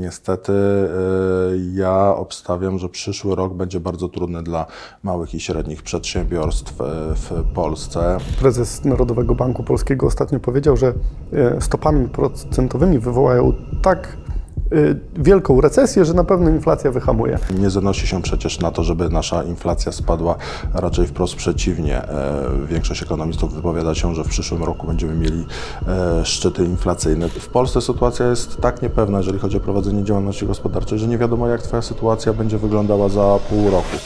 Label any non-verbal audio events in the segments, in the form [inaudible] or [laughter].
Niestety ja obstawiam, że przyszły rok będzie bardzo trudny dla małych i średnich przedsiębiorstw w Polsce. Prezes Narodowego Banku Polskiego ostatnio powiedział, że stopami procentowymi wywołają tak Y, wielką recesję, że na pewno inflacja wyhamuje. Nie zanosi się przecież na to, żeby nasza inflacja spadła, raczej wprost przeciwnie. E, większość ekonomistów wypowiada się, że w przyszłym roku będziemy mieli e, szczyty inflacyjne. W Polsce sytuacja jest tak niepewna, jeżeli chodzi o prowadzenie działalności gospodarczej, że nie wiadomo, jak Twoja sytuacja będzie wyglądała za pół roku.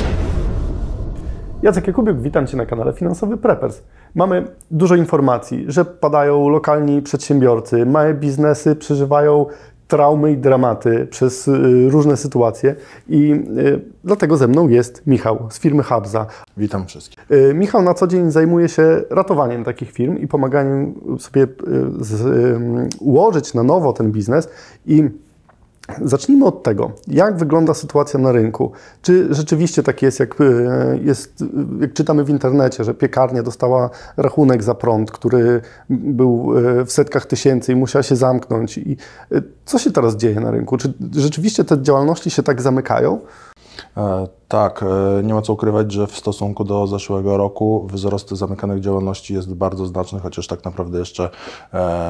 Jacek Jakubiuk, witam Cię na kanale Finansowy Preppers. Mamy dużo informacji, że padają lokalni przedsiębiorcy, małe biznesy przeżywają traumy i dramaty przez y, różne sytuacje i y, dlatego ze mną jest Michał z firmy Habza. Witam wszystkich. Y, Michał na co dzień zajmuje się ratowaniem takich firm i pomaganiem sobie z, ułożyć na nowo ten biznes i Zacznijmy od tego, jak wygląda sytuacja na rynku. Czy rzeczywiście tak jest, jak, e, jest, jak czytamy w internecie, że piekarnia dostała rachunek za prąd, który był e, w setkach tysięcy i musiała się zamknąć? I e, co się teraz dzieje na rynku? Czy rzeczywiście te działalności się tak zamykają? E, tak, e, nie ma co ukrywać, że w stosunku do zeszłego roku wzrost zamykanych działalności jest bardzo znaczny, chociaż tak naprawdę jeszcze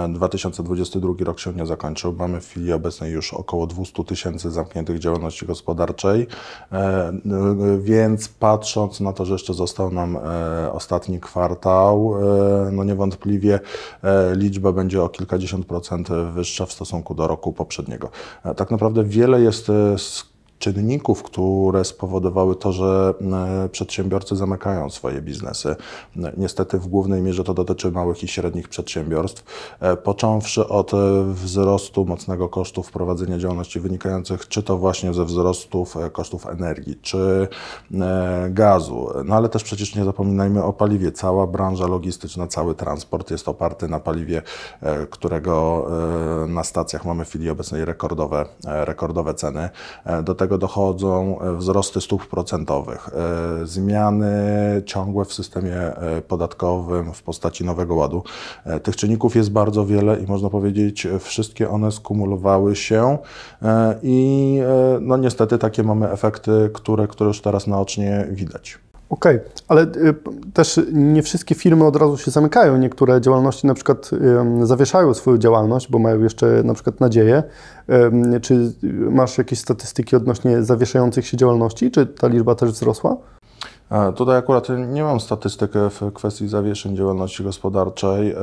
2022 e, rok się nie zakończył. Mamy w chwili obecnej już około 200 tysięcy zamkniętych działalności gospodarczej, więc patrząc na to, że jeszcze został nam ostatni kwartał, no niewątpliwie liczba będzie o kilkadziesiąt procent wyższa w stosunku do roku poprzedniego. Tak naprawdę wiele jest czynników, które spowodowały to, że e, przedsiębiorcy zamykają swoje biznesy. Niestety w głównej mierze to dotyczy małych i średnich przedsiębiorstw, e, począwszy od e, wzrostu mocnego kosztów prowadzenia działalności wynikających czy to właśnie ze wzrostów kosztów energii, czy gazu. No ale też przecież nie zapominajmy o paliwie. Cała branża logistyczna, cały transport jest oparty na paliwie, którego na stacjach mamy w chwili obecnej rekordowe, rekordowe ceny. Do tego dochodzą e, wzrosty stóp procentowych, e, zmiany ciągłe w systemie e, podatkowym w postaci Nowego Ładu. Tych czynników jest bardzo wiele i można powiedzieć, wszystkie one skumulowały się i no niestety takie mamy efekty, które, które już teraz naocznie widać. Okej, okay. ale y, też nie wszystkie firmy od razu się zamykają. Niektóre działalności na przykład zawieszają swoją działalność, bo mają jeszcze na przykład nadzieję. Czy masz jakieś statystyki odnośnie zawieszających się działalności? Czy ta liczba też wzrosła? Tutaj akurat nie mam statystyk w kwestii zawieszeń działalności gospodarczej, e,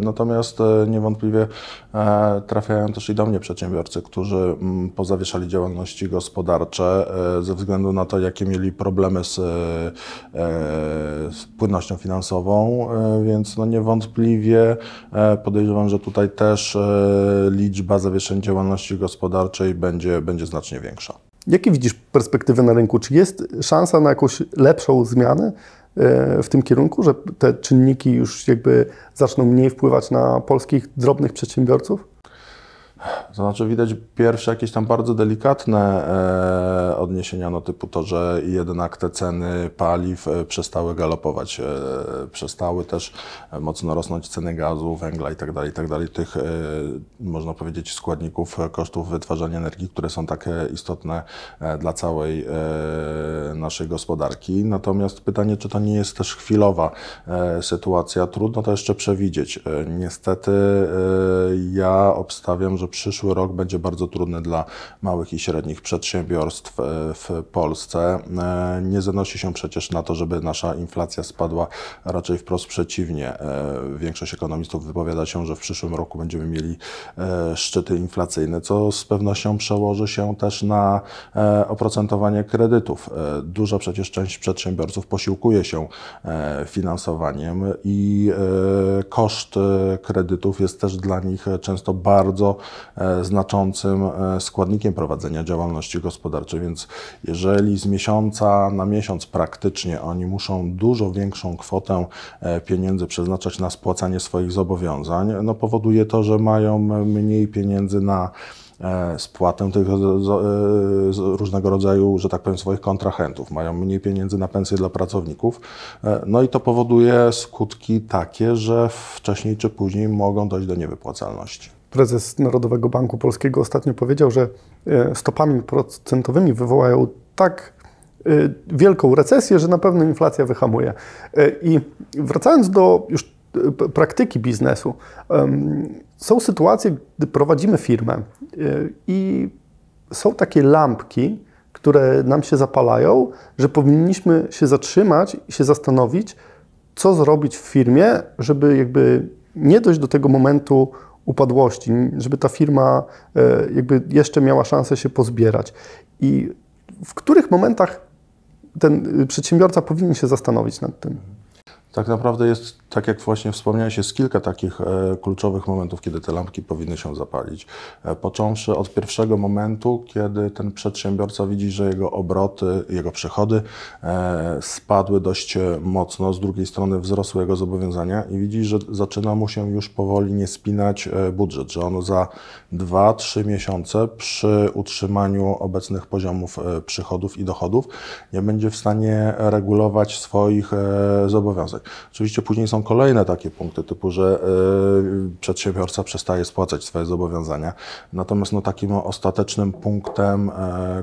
natomiast e, niewątpliwie e, trafiają też i do mnie przedsiębiorcy, którzy mm, pozawieszali działalności gospodarcze ze względu na to, jakie mieli problemy z, z płynnością finansową, więc no niewątpliwie podejrzewam, że tutaj też liczba zawieszeń działalności gospodarczej będzie, będzie znacznie większa. Jakie widzisz perspektywy na rynku? Czy jest szansa na jakąś lepszą zmianę e, w tym kierunku, że te czynniki już jakby zaczną mniej wpływać na polskich drobnych przedsiębiorców? To znaczy widać pierwsze jakieś tam bardzo delikatne e, odniesienia, no typu to, że jednak te ceny paliw e, przestały galopować, e, przestały też mocno rosnąć ceny gazu, węgla itd., tak itd., tak tych e, można powiedzieć składników kosztów wytwarzania energii, które są takie istotne e, dla całej e, naszej gospodarki. Natomiast pytanie, czy to nie jest też chwilowa sytuacja, trudno to jeszcze przewidzieć. Niestety ja obstawiam, że przyszły rok będzie bardzo trudny dla małych i średnich przedsiębiorstw e, w Polsce. E, nie zanosi się przecież na to, żeby nasza inflacja spadła, raczej wprost przeciwnie. E, większość ekonomistów wypowiada się, że w przyszłym roku będziemy mieli szczyty inflacyjne, co z pewnością przełoży się też na oprocentowanie kredytów. Duża przecież część przedsiębiorców posiłkuje się finansowaniem i koszt kredytów jest też dla nich często bardzo znaczącym e, składnikiem prowadzenia działalności gospodarczej, więc jeżeli z miesiąca na miesiąc praktycznie oni muszą dużo większą kwotę e, pieniędzy przeznaczać na spłacanie swoich zobowiązań, no powoduje to, że mają mniej pieniędzy na spłatę tych różnego rodzaju, że tak powiem, swoich kontrahentów, mają mniej pieniędzy na pensje dla pracowników. No i to powoduje skutki takie, że wcześniej czy później mogą dojść do niewypłacalności. Prezes Narodowego Banku Polskiego ostatnio powiedział, że e, stopami procentowymi wywołają tak e, wielką recesję, że na pewno inflacja wyhamuje. E, I wracając do już praktyki biznesu, są sytuacje, gdy prowadzimy firmę i są takie lampki, które nam się zapalają, że powinniśmy się zatrzymać i się zastanowić, co zrobić w firmie, żeby jakby nie dojść do tego momentu upadłości, żeby ta firma e, jakby jeszcze miała szansę się pozbierać. I w których momentach ten przedsiębiorca powinien się zastanowić nad tym? Tak naprawdę jest, tak jak właśnie wspomniałeś, jest kilka takich e, kluczowych momentów, kiedy te lampki powinny się zapalić. E, począwszy od pierwszego momentu, kiedy ten przedsiębiorca widzi, że jego obroty, jego przychody e, spadły dość mocno, z drugiej strony wzrosły jego zobowiązania i widzi, że zaczyna mu się już powoli nie spinać budżet, że on za 2-3 miesiące przy utrzymaniu obecnych poziomów przychodów i dochodów nie będzie w stanie regulować swoich zobowiązań. Oczywiście później są kolejne takie punkty, typu, że y, przedsiębiorca przestaje spłacać swoje zobowiązania. Natomiast no, takim ostatecznym punktem, y,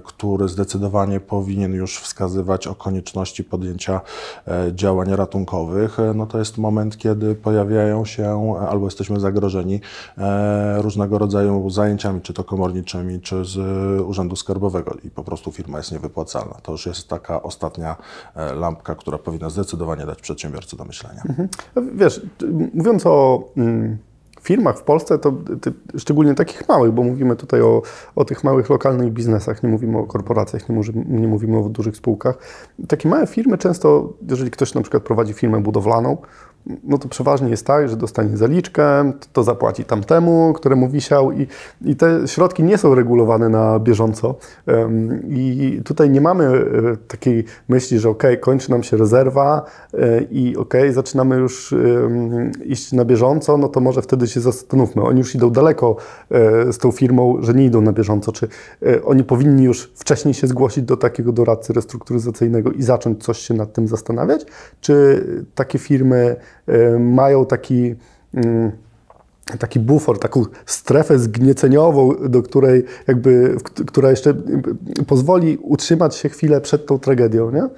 który zdecydowanie powinien już wskazywać o konieczności podjęcia y, działań ratunkowych, no to jest moment, kiedy pojawiają się albo jesteśmy zagrożeni różnego rodzaju zajęciami, czy to komorniczymi, czy z Urzędu Skarbowego i po prostu firma jest niewypłacalna. To już jest taka ostatnia lampka, która powinna zdecydowanie dać przedsiębiorcy do myślenia. Mhm. Wiesz, mówiąc o mm, firmach w Polsce, to ty, szczególnie takich małych, bo mówimy tutaj o, o tych małych lokalnych biznesach, nie mówimy o korporacjach, nie, mówimy, nie mówimy o dużych spółkach. Takie małe firmy często, jeżeli ktoś na przykład prowadzi firmę budowlaną, no to przeważnie jest tak, że dostanie zaliczkę, to zapłaci tamtemu, któremu wisiał i, i te środki nie są regulowane na bieżąco. I tutaj nie mamy e, takiej myśli, że ok, kończy nam się rezerwa e, i ok, zaczynamy już iść na bieżąco, no to może wtedy się zastanówmy. Oni już idą daleko e, z tą firmą, że nie idą na bieżąco. Czy oni powinni już wcześniej się zgłosić do takiego doradcy restrukturyzacyjnego i zacząć coś się nad tym zastanawiać? Czy takie firmy mają taki mm, taki bufor, taką strefę zgnieceniową, do której jakby, która jeszcze pozwoli utrzymać się chwilę przed tą tragedią, nie?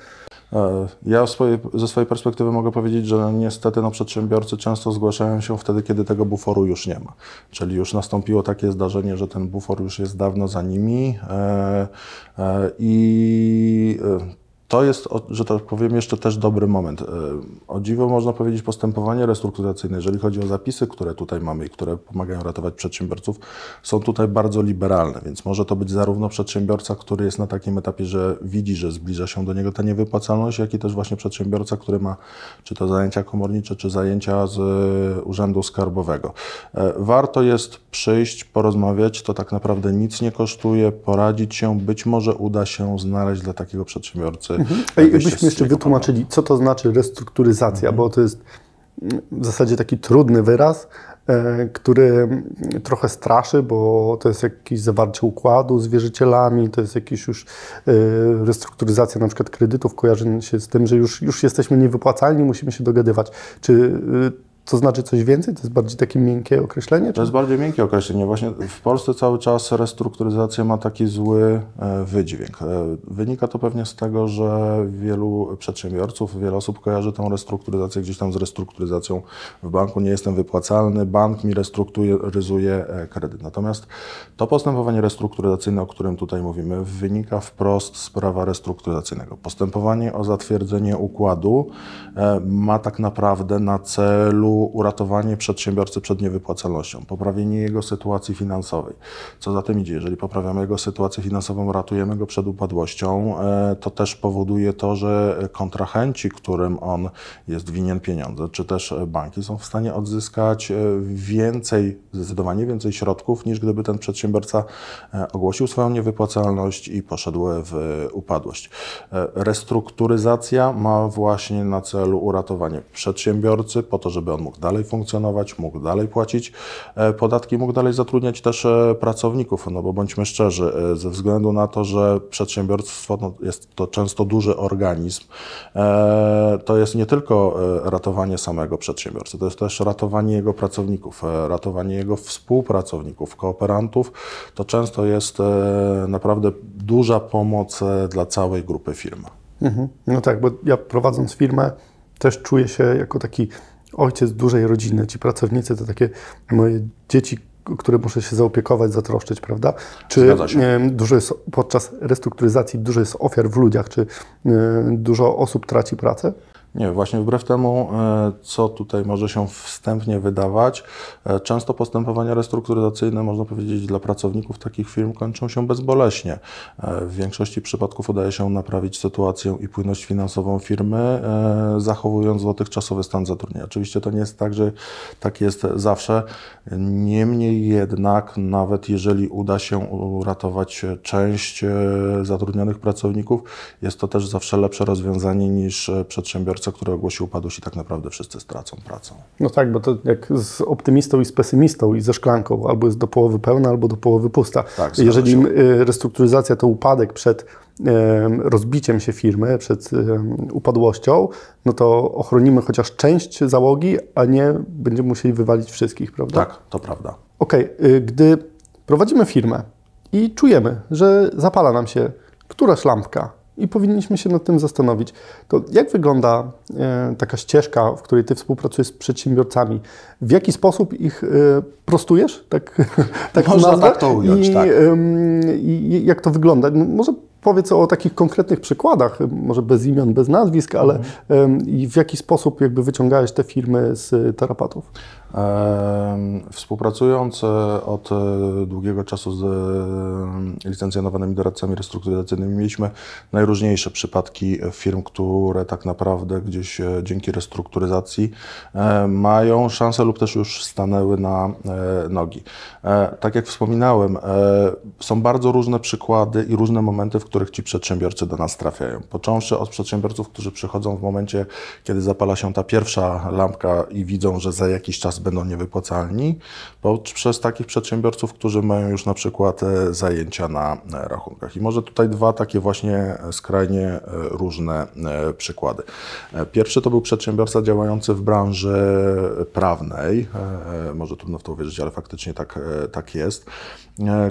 E, ja swojej, ze swojej perspektywy mogę powiedzieć, że niestety no, przedsiębiorcy często zgłaszają się wtedy, kiedy tego buforu już nie ma. Czyli już nastąpiło takie zdarzenie, że ten bufor już jest dawno za nimi e, e, i to jest, że tak powiem, jeszcze też dobry moment. E, o dziwo można powiedzieć postępowanie restrukturyzacyjne, jeżeli chodzi o zapisy, które tutaj mamy i które pomagają ratować przedsiębiorców, są tutaj bardzo liberalne, więc może to być zarówno przedsiębiorca, który jest na takim etapie, że widzi, że zbliża się do niego ta niewypłacalność, jak i też właśnie przedsiębiorca, który ma czy to zajęcia komornicze, czy zajęcia z e, Urzędu Skarbowego. E, warto jest przyjść, porozmawiać, to tak naprawdę nic nie kosztuje, poradzić się, być może uda się znaleźć dla takiego przedsiębiorcy Mhm. A jakbyśmy jeszcze wytłumaczyli, co to znaczy restrukturyzacja, mhm. bo to jest w zasadzie taki trudny wyraz, e, który trochę straszy, bo to jest jakieś zawarcie układu z wierzycielami, to jest jakieś już e, restrukturyzacja na przykład kredytów, kojarzy się z tym, że już, już jesteśmy niewypłacalni, musimy się dogadywać. Czy to znaczy coś więcej? To jest bardziej takie miękkie określenie? Czy? To jest bardziej miękkie określenie. Właśnie w Polsce cały czas restrukturyzacja ma taki zły e, wydźwięk. E, wynika to pewnie z tego, że wielu przedsiębiorców, wiele osób kojarzy tę restrukturyzację gdzieś tam z restrukturyzacją w banku. Nie jestem wypłacalny, bank mi restrukturyzuje e, kredyt. Natomiast to postępowanie restrukturyzacyjne, o którym tutaj mówimy, wynika wprost z prawa restrukturyzacyjnego. Postępowanie o zatwierdzenie układu ma tak naprawdę na celu uratowanie przedsiębiorcy przed niewypłacalnością, poprawienie jego sytuacji finansowej. Co za tym idzie, jeżeli poprawiamy jego sytuację finansową, ratujemy go przed upadłością, e, to też powoduje to, że kontrahenci, którym on jest winien pieniądze, czy też banki są w stanie odzyskać e, więcej, zdecydowanie więcej środków, niż gdyby ten przedsiębiorca e, ogłosił swoją niewypłacalność i poszedł w upadłość. Restrukturyzacja ma właśnie na celu uratowanie przedsiębiorcy po to, żeby on mógł dalej funkcjonować, mógł dalej płacić podatki, mógł dalej zatrudniać też pracowników, no bo bądźmy szczerzy, ze względu na to, że przedsiębiorstwo no, jest to często duży organizm, to jest nie tylko ratowanie samego przedsiębiorcy, to jest też ratowanie jego pracowników, ratowanie jego współpracowników, kooperantów, to często jest naprawdę duża pomoc dla całej grupy firm. Mhm. No tak, bo ja prowadząc firmę też czuję się jako taki ojciec dużej rodziny. Ci pracownicy to takie moje dzieci, które muszę się zaopiekować, zatroszczyć, prawda? Czy dużo jest podczas restrukturyzacji dużo jest ofiar w ludziach, czy dużo osób traci pracę? Nie, właśnie wbrew temu, e, co tutaj może się wstępnie wydawać, e, często postępowania restrukturyzacyjne, można powiedzieć, dla pracowników takich firm kończą się bezboleśnie. E, w większości przypadków udaje się naprawić sytuację i płynność finansową firmy, zachowując dotychczasowy stan zatrudnienia. Oczywiście to nie jest tak, że tak jest zawsze. Niemniej jednak, nawet jeżeli uda się uratować część zatrudnionych pracowników, jest to też zawsze lepsze rozwiązanie niż przedsiębiorstwo przedsiębiorca, który ogłosi upadłość i tak naprawdę wszyscy stracą pracę. No tak, bo to jak z optymistą i z pesymistą i ze szklanką, albo jest do połowy pełna, albo do połowy pusta. Tak, Jeżeli się. Y, restrukturyzacja to upadek przed rozbiciem się firmy, przed upadłością, no to ochronimy chociaż część załogi, a nie będziemy musieli wywalić wszystkich, prawda? Tak, to prawda. Okej, okay. gdy prowadzimy firmę i czujemy, że zapala nam się któraś lampka, i powinniśmy się nad tym zastanowić. To jak wygląda e, taka ścieżka, w której Ty współpracujesz z przedsiębiorcami? W jaki sposób ich e, prostujesz? Tak, [laughs] tak Można tak to ująć, I, tak. I jak to wygląda? Może powiedz o takich konkretnych przykładach, może bez imion, bez nazwisk, ale i w jaki sposób jakby wyciągałeś te firmy z tarapatów? Współpracując e, od e, długiego czasu z e, licencjonowanymi doradcami restrukturyzacyjnymi, mieliśmy najróżniejsze przypadki firm, które tak naprawdę gdzieś dzięki restrukturyzacji mają szansę lub też już stanęły na nogi. Tak jak wspominałem, są bardzo różne przykłady i różne momenty, w których ci przedsiębiorcy do nas trafiają. Począwszy od przedsiębiorców, którzy przychodzą w momencie, kiedy zapala się ta pierwsza lampka i widzą, że za jakiś czas będą niewypłacalni, bo przez takich przedsiębiorców, którzy mają już na przykład e, zajęcia na e, rachunkach. I może tutaj dwa takie właśnie e, skrajnie różne przykłady. Pierwszy to był przedsiębiorca działający w branży prawnej, może trudno w to uwierzyć, ale faktycznie tak, tak jest,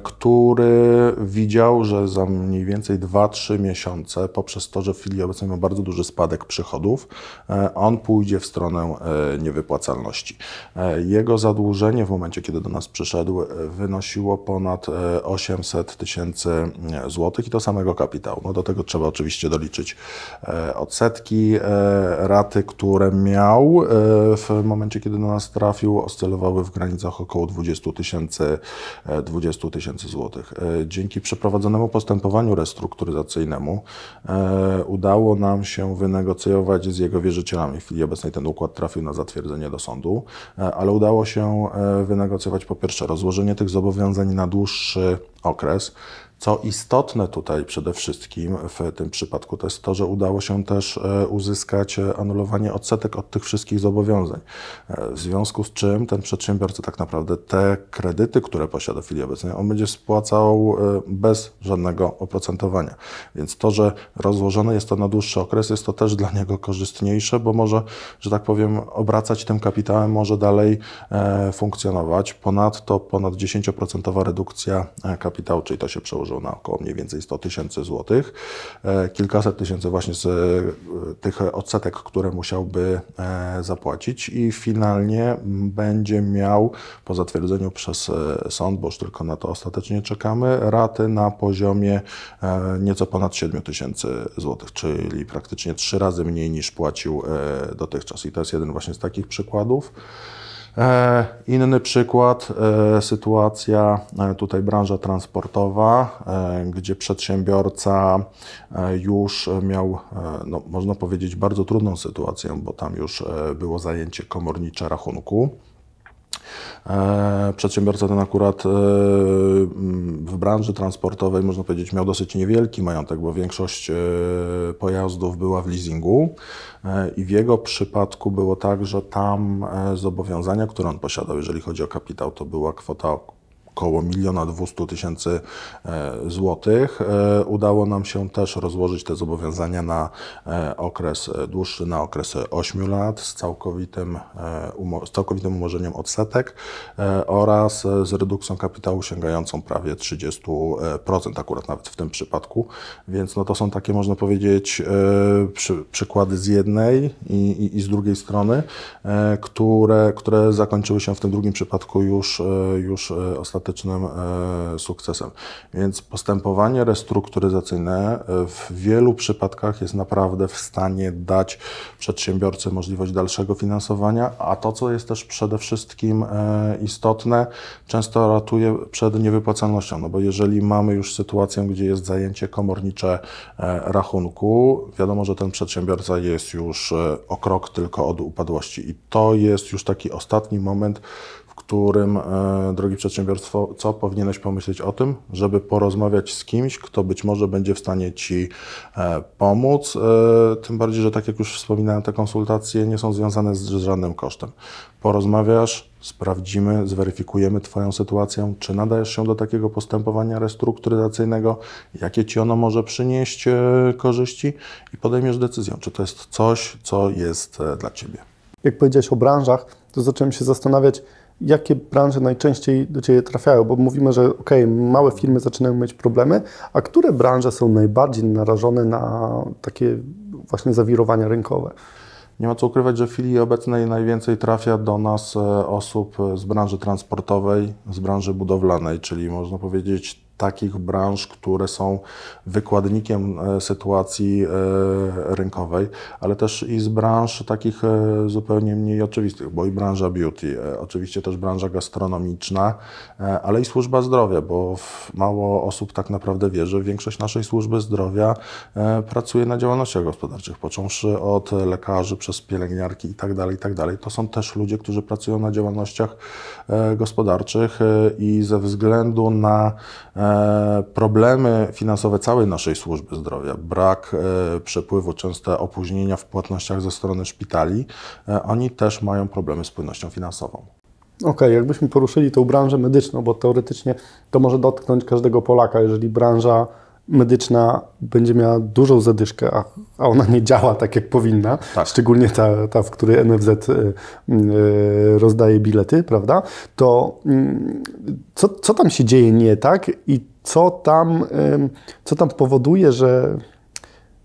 który widział, że za mniej więcej 2-3 miesiące, poprzez to, że w chwili obecnej ma bardzo duży spadek przychodów, on pójdzie w stronę niewypłacalności. E, jego zadłużenie w momencie, kiedy do nas przyszedł, e, wynosiło ponad 800 e, tysięcy złotych i to samego kapitału. No do tego trzeba oczywiście doliczyć odsetki, raty, które miał w momencie, kiedy do nas trafił, oscylowały w granicach około 20 tysięcy 20 tysięcy złotych. Dzięki przeprowadzonemu postępowaniu restrukturyzacyjnemu udało nam się wynegocjować z jego wierzycielami. W chwili obecnej ten układ trafił na zatwierdzenie do sądu. Ale udało się e, wynegocjować po pierwsze rozłożenie tych zobowiązań na dłuższy okres, co istotne tutaj przede wszystkim w tym przypadku to jest to, że udało się też e, uzyskać e, anulowanie odsetek od tych wszystkich zobowiązań. E, w związku z czym ten przedsiębiorca tak naprawdę te kredyty, które posiada w chwili obecnej, on będzie spłacał bez żadnego oprocentowania. Więc to, że rozłożone jest to na dłuższy okres, jest to też dla niego korzystniejsze, bo może, że tak powiem, obracać tym kapitałem, może dalej funkcjonować. Ponadto ponad 10% redukcja kapitału, czyli to się przełoży na około mniej więcej 100 tysięcy złotych. E, kilkaset tysięcy właśnie z e, tych odsetek, które musiałby e, zapłacić i finalnie będzie miał po zatwierdzeniu przez sąd, bo już tylko na to ostatecznie czekamy, raty na poziomie nieco ponad 7 tysięcy złotych, czyli praktycznie trzy razy mniej niż płacił dotychczas. I to jest jeden właśnie z takich przykładów. E, inny przykład, e, sytuacja e, tutaj branża transportowa, gdzie przedsiębiorca już miał, no, można powiedzieć, bardzo trudną sytuację, bo tam już było zajęcie komornicze rachunku. E, Przedsiębiorca ten akurat e, w branży transportowej, można powiedzieć, miał dosyć niewielki majątek, bo większość e, pojazdów była w leasingu. I w jego przypadku było tak, że tam zobowiązania, które on posiadał, jeżeli chodzi o kapitał, to była kwota około miliona 200 tysięcy e, złotych. E, Udało nam się też rozłożyć te zobowiązania na e, okres dłuższy, na okres 8 lat z całkowitym, z całkowitym umorzeniem odsetek oraz z redukcją kapitału sięgającą prawie 30%, akurat nawet w tym przypadku. Więc no to są takie, można powiedzieć, przy, przykłady z jednej i, i, i z drugiej strony, które, które zakończyły się w tym drugim przypadku już, już e, ostatecznym e, sukcesem. Więc postępowanie restrukturyzacyjne e, w wielu przypadkach jest naprawdę w stanie dać przedsiębiorcy możliwość dalszego finansowania, a to, co jest też przede wszystkim e, istotne, często ratuje przed niewypłacalnością, no bo jeżeli mamy już sytuację, gdzie jest zajęcie komornicze rachunku, wiadomo, że ten przedsiębiorca jest już o krok tylko od upadłości i to jest już taki ostatni moment, którym, e, drogi przedsiębiorstwo, co powinieneś pomyśleć o tym, żeby porozmawiać z kimś, kto być może będzie w stanie Ci e, pomóc. E, tym bardziej, że tak jak już wspominałem, te konsultacje nie są związane z, żadnym kosztem. Porozmawiasz, sprawdzimy, zweryfikujemy Twoją sytuację, czy nadajesz się do takiego postępowania restrukturyzacyjnego, jakie Ci ono może przynieść korzyści i podejmiesz decyzję, czy to jest coś, co jest dla Ciebie. Jak powiedziałeś o branżach, to zacząłem się zastanawiać, jakie branże najczęściej do Ciebie trafiają, bo mówimy, że ok, małe firmy zaczynają mieć problemy, a które branże są najbardziej narażone na takie właśnie zawirowania rynkowe? Nie ma co ukrywać, że w chwili obecnej najwięcej trafia do nas e, osób z branży transportowej, z branży budowlanej, czyli można powiedzieć takich branż, które są wykładnikiem e, sytuacji e, rynkowej, ale też i z branż takich e, zupełnie mniej oczywistych, bo i branża beauty, oczywiście też branża gastronomiczna, ale i służba zdrowia, bo mało osób tak naprawdę wie, że większość naszej służby zdrowia pracuje na działalnościach gospodarczych, począwszy od lekarzy przez pielęgniarki i tak dalej, i tak. To są też ludzie, którzy pracują na działalnościach gospodarczych i ze względu na problemy finansowe całej naszej służby zdrowia, brak e, przepływu, częste opóźnienia w płatnościach ze strony szpitali, e, oni też mają problemy z płynnością finansową. Okej, jakbyśmy poruszyli tą branżę medyczną, bo teoretycznie to może dotknąć każdego Polaka, jeżeli branża medyczna będzie miała dużą zadyszkę, a, a ona nie działa tak, jak powinna, Tak. szczególnie ta, ta, w której NFZ y, y, rozdaje bilety, prawda? To mm, co, co tam się dzieje nie tak i co tam, co tam powoduje, że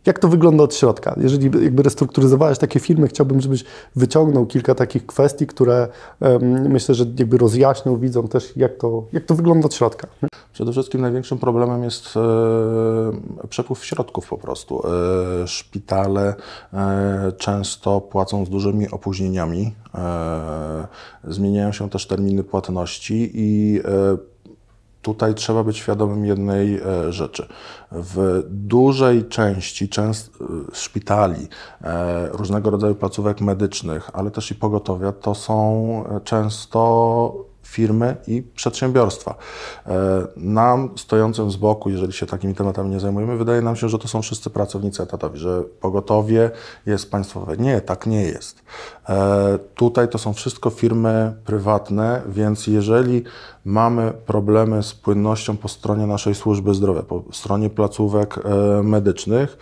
jak to wygląda od środka? Jeżeli jakby restrukturyzowałeś takie firmy, chciałbym, żebyś wyciągnął kilka takich kwestii, które em, myślę, że jakby rozjaśnią widzom też, jak to, jak to wygląda od środka. Przede wszystkim największym problemem jest e, przepływ środków po prostu. E, szpitale e, często płacą z dużymi opóźnieniami. E, zmieniają się też terminy płatności i e, Tutaj trzeba być świadomym jednej e, rzeczy. W dużej części częst, e, szpitali, e, różnego rodzaju placówek medycznych, ale też i pogotowia, to są często firmy i przedsiębiorstwa. E, Nam, stojącym z boku, jeżeli się takimi tematami nie zajmujemy, wydaje nam się, że to są wszyscy pracownicy etatowi, że pogotowie jest państwowe. Nie, tak nie jest. E, Tutaj to są wszystko firmy prywatne, więc jeżeli mamy problemy z płynnością po stronie naszej służby zdrowia, po stronie placówek e, medycznych,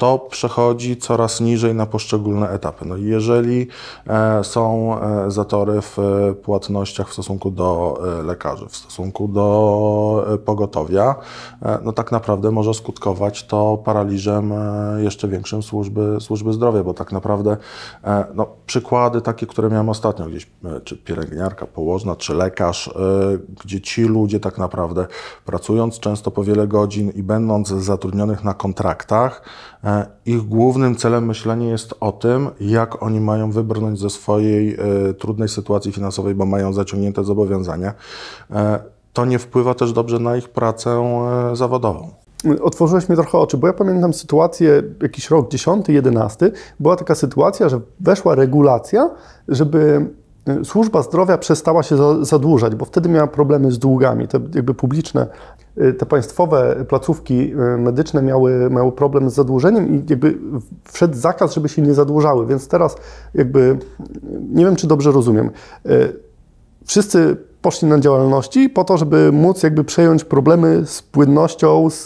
to przechodzi coraz niżej na poszczególne etapy. No jeżeli e, są e, zatory w e, płatnościach w stosunku do lekarzy, w stosunku do pogotowia, no tak naprawdę może skutkować to paraliżem jeszcze większym służby, służby zdrowia, bo tak naprawdę no, przykłady takie, które miałem ostatnio gdzieś, czy pielęgniarka, położna, czy lekarz, gdzie ci ludzie tak naprawdę pracując często po wiele godzin i będąc zatrudnionych na kontraktach, ich głównym celem myślenia jest o tym, jak oni mają wybrnąć ze swojej e, trudnej sytuacji finansowej, bo mają zaciągnięte zobowiązania. E, To nie wpływa też dobrze na ich pracę e, zawodową. Otworzyłeś mi trochę oczy, bo ja pamiętam sytuację, jakiś rok 10, 11, była taka sytuacja, że weszła regulacja, żeby służba zdrowia przestała się za- zadłużać, bo wtedy miała problemy z długami. Te jakby publiczne, y, te państwowe placówki y, medyczne miały, miały problem z zadłużeniem i jakby wszedł zakaz, żeby się nie zadłużały, więc teraz jakby, y, nie wiem czy dobrze rozumiem, wszyscy poszli na działalności po to, żeby móc jakby przejąć problemy z płynnością, z,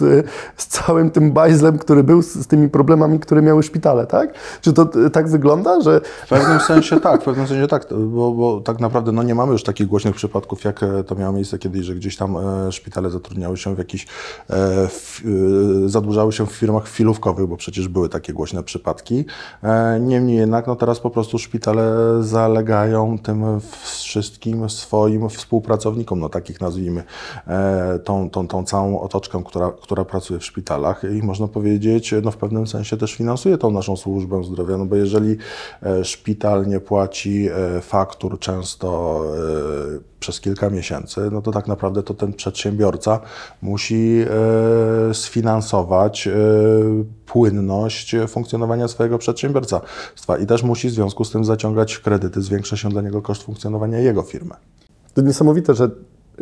z całym tym bajzlem, który był, z, z tymi problemami, które miały szpitale, tak? Czy to t- tak wygląda, że W pewnym sensie tak, w pewnym sensie tak, bo, bo tak naprawdę no nie mamy już takich głośnych przypadków, jak e, to miało miejsce kiedyś, że gdzieś tam e, szpitale zatrudniały się w jakichś, e, e, zadłużały się w firmach filówkowych, bo przecież były takie głośne przypadki. E, niemniej jednak no teraz po prostu szpitale zalegają tym wszystkim swoim współpracownikom, no takich nazwijmy, e, tą, tą, tą całą otoczkę, która, która pracuje w szpitalach i można powiedzieć, no w pewnym sensie też finansuje tą naszą służbę zdrowia, no bo jeżeli e, szpital nie płaci e, faktur często przez kilka miesięcy, no to tak naprawdę to ten przedsiębiorca musi sfinansować płynność funkcjonowania swojego przedsiębiorstwa i też musi w związku z tym zaciągać kredyty, zwiększa się dla niego koszt funkcjonowania jego firmy. To niesamowite, że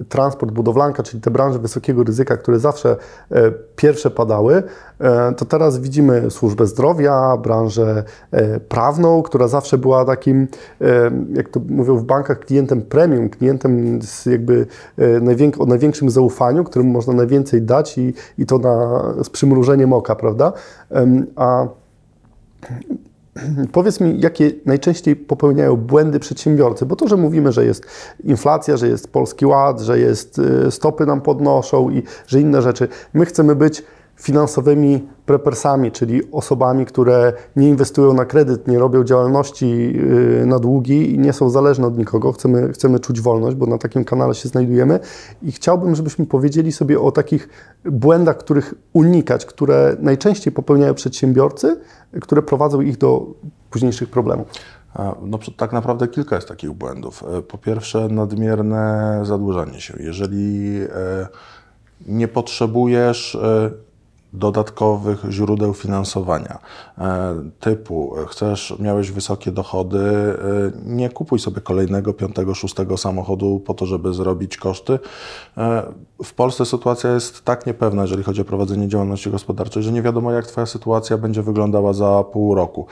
transport, budowlanka, czyli te branże wysokiego ryzyka, które zawsze e, pierwsze padały, e, to teraz widzimy służbę zdrowia, branżę e, prawną, która zawsze była takim, jak to mówią w bankach, klientem premium, klientem z jakby najwięk- o największym zaufaniu, którym można najwięcej dać i, i to na, z przymrużeniem oka, prawda? A [clears throat] Powiedz mi, jakie najczęściej popełniają błędy przedsiębiorcy, bo to, że mówimy, że jest inflacja, że jest polski ład, że jest y, stopy nam podnoszą i że inne rzeczy. My chcemy być finansowymi prepersami, czyli osobami, które nie inwestują na kredyt, nie robią działalności y, na długi i nie są zależne od nikogo. Chcemy, chcemy czuć wolność, bo na takim kanale się znajdujemy i chciałbym, żebyśmy powiedzieli sobie o takich błędach, których unikać, które najczęściej popełniają przedsiębiorcy, które prowadzą ich do późniejszych problemów. No, tak naprawdę kilka jest takich błędów. E, Po pierwsze, nadmierne zadłużanie się. Jeżeli e, nie potrzebujesz e, dodatkowych źródeł finansowania, e, typu chcesz, miałeś wysokie dochody, e, nie kupuj sobie kolejnego, piątego, szóstego samochodu po to, żeby zrobić koszty. E, W Polsce sytuacja jest tak niepewna, jeżeli chodzi o prowadzenie działalności gospodarczej, że nie wiadomo, jak Twoja sytuacja będzie wyglądała za pół roku.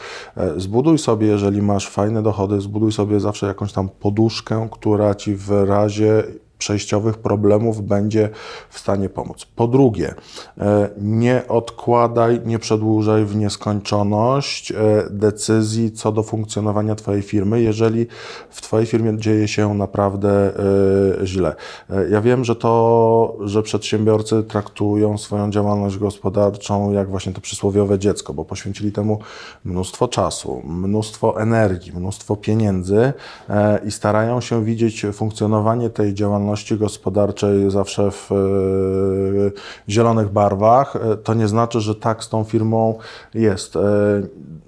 Zbuduj sobie, jeżeli masz fajne dochody, zbuduj sobie zawsze jakąś tam poduszkę, która Ci w razie przejściowych problemów będzie w stanie pomóc. Po drugie, e, nie odkładaj, nie przedłużaj w nieskończoność e, decyzji co do funkcjonowania Twojej firmy, jeżeli w Twojej firmie dzieje się naprawdę e, źle. Ja wiem, że to, że przedsiębiorcy traktują swoją działalność gospodarczą jak właśnie to przysłowiowe dziecko, bo poświęcili temu mnóstwo czasu, mnóstwo energii, mnóstwo pieniędzy i starają się widzieć funkcjonowanie tej działalności gospodarczej zawsze w e, zielonych barwach. E, To nie znaczy, że tak z tą firmą jest. E,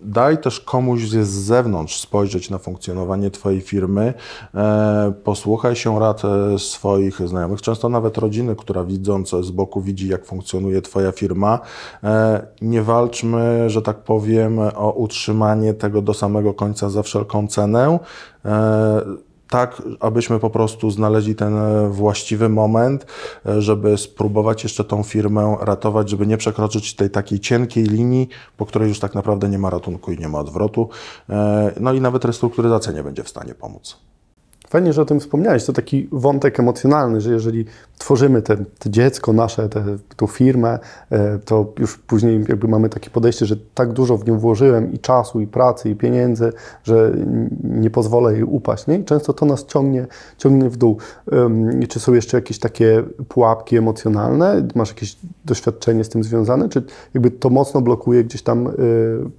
Daj też komuś z zewnątrz spojrzeć na funkcjonowanie Twojej firmy, posłuchaj się rad swoich znajomych, często nawet rodziny, która widząc z boku widzi, jak funkcjonuje Twoja firma. Nie walczmy, że tak powiem, o utrzymanie tego do samego końca za wszelką cenę. Tak, abyśmy po prostu znaleźli ten e, właściwy moment, e, żeby spróbować jeszcze tą firmę ratować, żeby nie przekroczyć tej takiej cienkiej linii, po której już tak naprawdę nie ma ratunku i nie ma odwrotu. E, No i nawet restrukturyzacja nie będzie w stanie pomóc. Fajnie, że o tym wspomniałeś. To taki wątek emocjonalny, że jeżeli tworzymy te, te dziecko nasze, tę tą firmę, e, to już później jakby mamy takie podejście, że tak dużo w nią włożyłem i czasu, i pracy, i pieniędzy, że nie pozwolę jej upaść. Nie? I często to nas ciągnie, ciągnie w dół. Czy są jeszcze jakieś takie pułapki emocjonalne? Masz jakieś doświadczenie z tym związane? Czy jakby to mocno blokuje gdzieś tam y,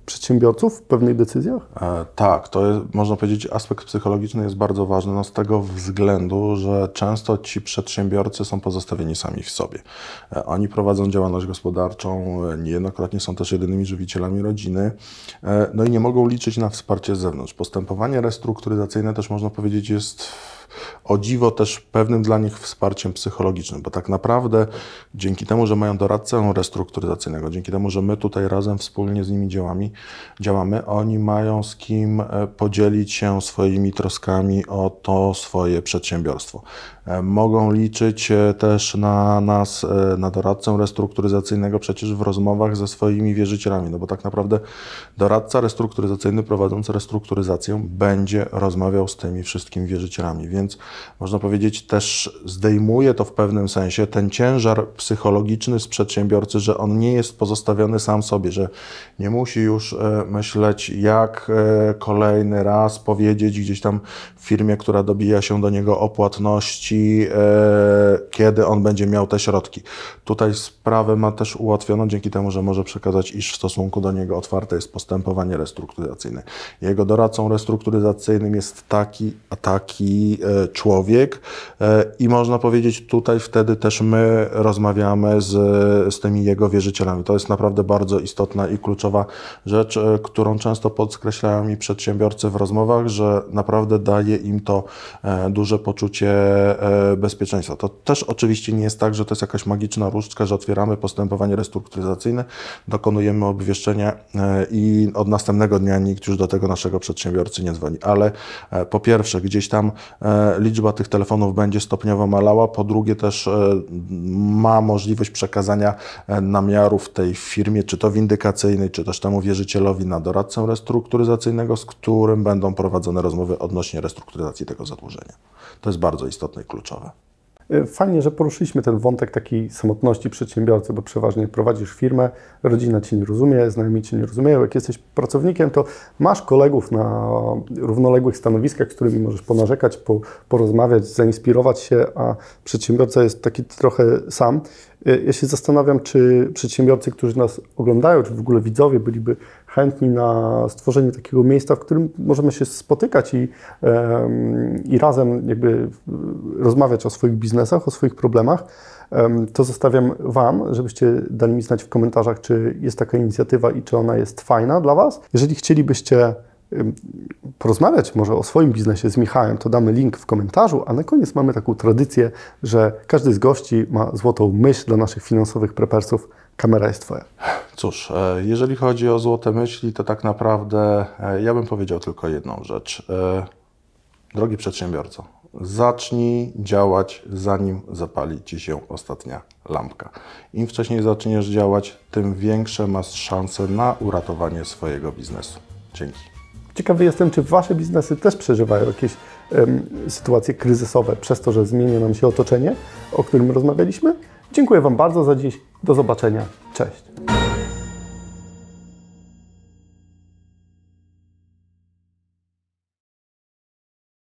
przedsiębiorców w pewnych decyzjach? E, Tak, to jest, można powiedzieć, aspekt psychologiczny jest bardzo ważny, no z tego względu, że często ci przedsiębiorcy są pozostawieni sami w sobie. E, Oni prowadzą działalność gospodarczą, e, niejednokrotnie są też jedynymi żywicielami rodziny, e, no i nie mogą liczyć na wsparcie z zewnątrz. Postępowanie restrukturyzacyjne też można powiedzieć jest o dziwo też pewnym dla nich wsparciem psychologicznym, bo tak naprawdę dzięki temu, że mają doradcę restrukturyzacyjnego, dzięki temu, że my tutaj razem wspólnie z nimi działamy, działamy oni mają z kim e, podzielić się swoimi troskami o to swoje przedsiębiorstwo. E, mogą liczyć e, też na nas, na doradcę restrukturyzacyjnego przecież w rozmowach ze swoimi wierzycielami, no bo tak naprawdę doradca restrukturyzacyjny prowadzący restrukturyzację będzie rozmawiał z tymi wszystkimi wierzycielami, więc można powiedzieć też zdejmuje to w pewnym sensie ten ciężar psychologiczny z przedsiębiorcy, że on nie jest pozostawiony sam sobie, że nie musi już e, myśleć, jak e, kolejny raz powiedzieć gdzieś tam w firmie, która dobija się do niego o płatności, e, kiedy on będzie miał te środki. Tutaj sprawę ma też ułatwioną dzięki temu, że może przekazać, iż w stosunku do niego otwarte jest postępowanie restrukturyzacyjne. Jego doradcą restrukturyzacyjnym jest taki, a taki człowiek i można powiedzieć tutaj wtedy też my rozmawiamy z, z tymi jego wierzycielami. To jest naprawdę bardzo istotna i kluczowa rzecz, e, którą często podkreślają mi przedsiębiorcy w rozmowach, że naprawdę daje im to e, duże poczucie e, bezpieczeństwa. To też oczywiście nie jest tak, że to jest jakaś magiczna różdżka, że otwieramy postępowanie restrukturyzacyjne, dokonujemy obwieszczenia i od następnego dnia nikt już do tego naszego przedsiębiorcy nie dzwoni. Ale po pierwsze, gdzieś tam liczba tych telefonów będzie stopniowo malała, po drugie też ma możliwość przekazania namiarów tej firmie, czy to windykacyjnej, czy też temu wierzycielowi na doradcę restrukturyzacyjnego, z którym będą prowadzone rozmowy odnośnie restrukturyzacji tego zadłużenia. To jest bardzo istotne i kluczowe. E, fajnie, że poruszyliśmy ten wątek takiej samotności przedsiębiorcy, bo przeważnie prowadzisz firmę, rodzina Cię nie rozumie, znajomi Cię nie rozumieją. Jak jesteś pracownikiem, to masz kolegów na równoległych stanowiskach, z którymi możesz ponarzekać, po, porozmawiać, zainspirować się, a przedsiębiorca jest taki trochę sam. E, ja się zastanawiam, czy przedsiębiorcy, którzy nas oglądają, czy w ogóle widzowie byliby chętni na stworzenie takiego miejsca, w którym możemy się spotykać i, i razem jakby rozmawiać o swoich biznesach, o swoich problemach. To zostawiam Wam, żebyście dali mi znać w komentarzach, czy jest taka inicjatywa i czy ona jest fajna dla Was. Jeżeli chcielibyście porozmawiać może o swoim biznesie z Michałem, to damy link w komentarzu, a na koniec mamy taką tradycję, że każdy z gości ma złotą myśl dla naszych finansowych prepersów. Kamera jest Twoja. Cóż, e, jeżeli chodzi o złote myśli, to tak naprawdę e, ja bym powiedział tylko jedną rzecz. E, drogi przedsiębiorco, zacznij działać, zanim zapali Ci się ostatnia lampka. Im wcześniej zaczniesz działać, tym większe masz szanse na uratowanie swojego biznesu. Dzięki. Ciekawy jestem, czy Wasze biznesy też przeżywają jakieś um, sytuacje kryzysowe przez to, że zmienia nam się otoczenie, o którym rozmawialiśmy. Dziękuję Wam bardzo za dziś. Do zobaczenia. Cześć.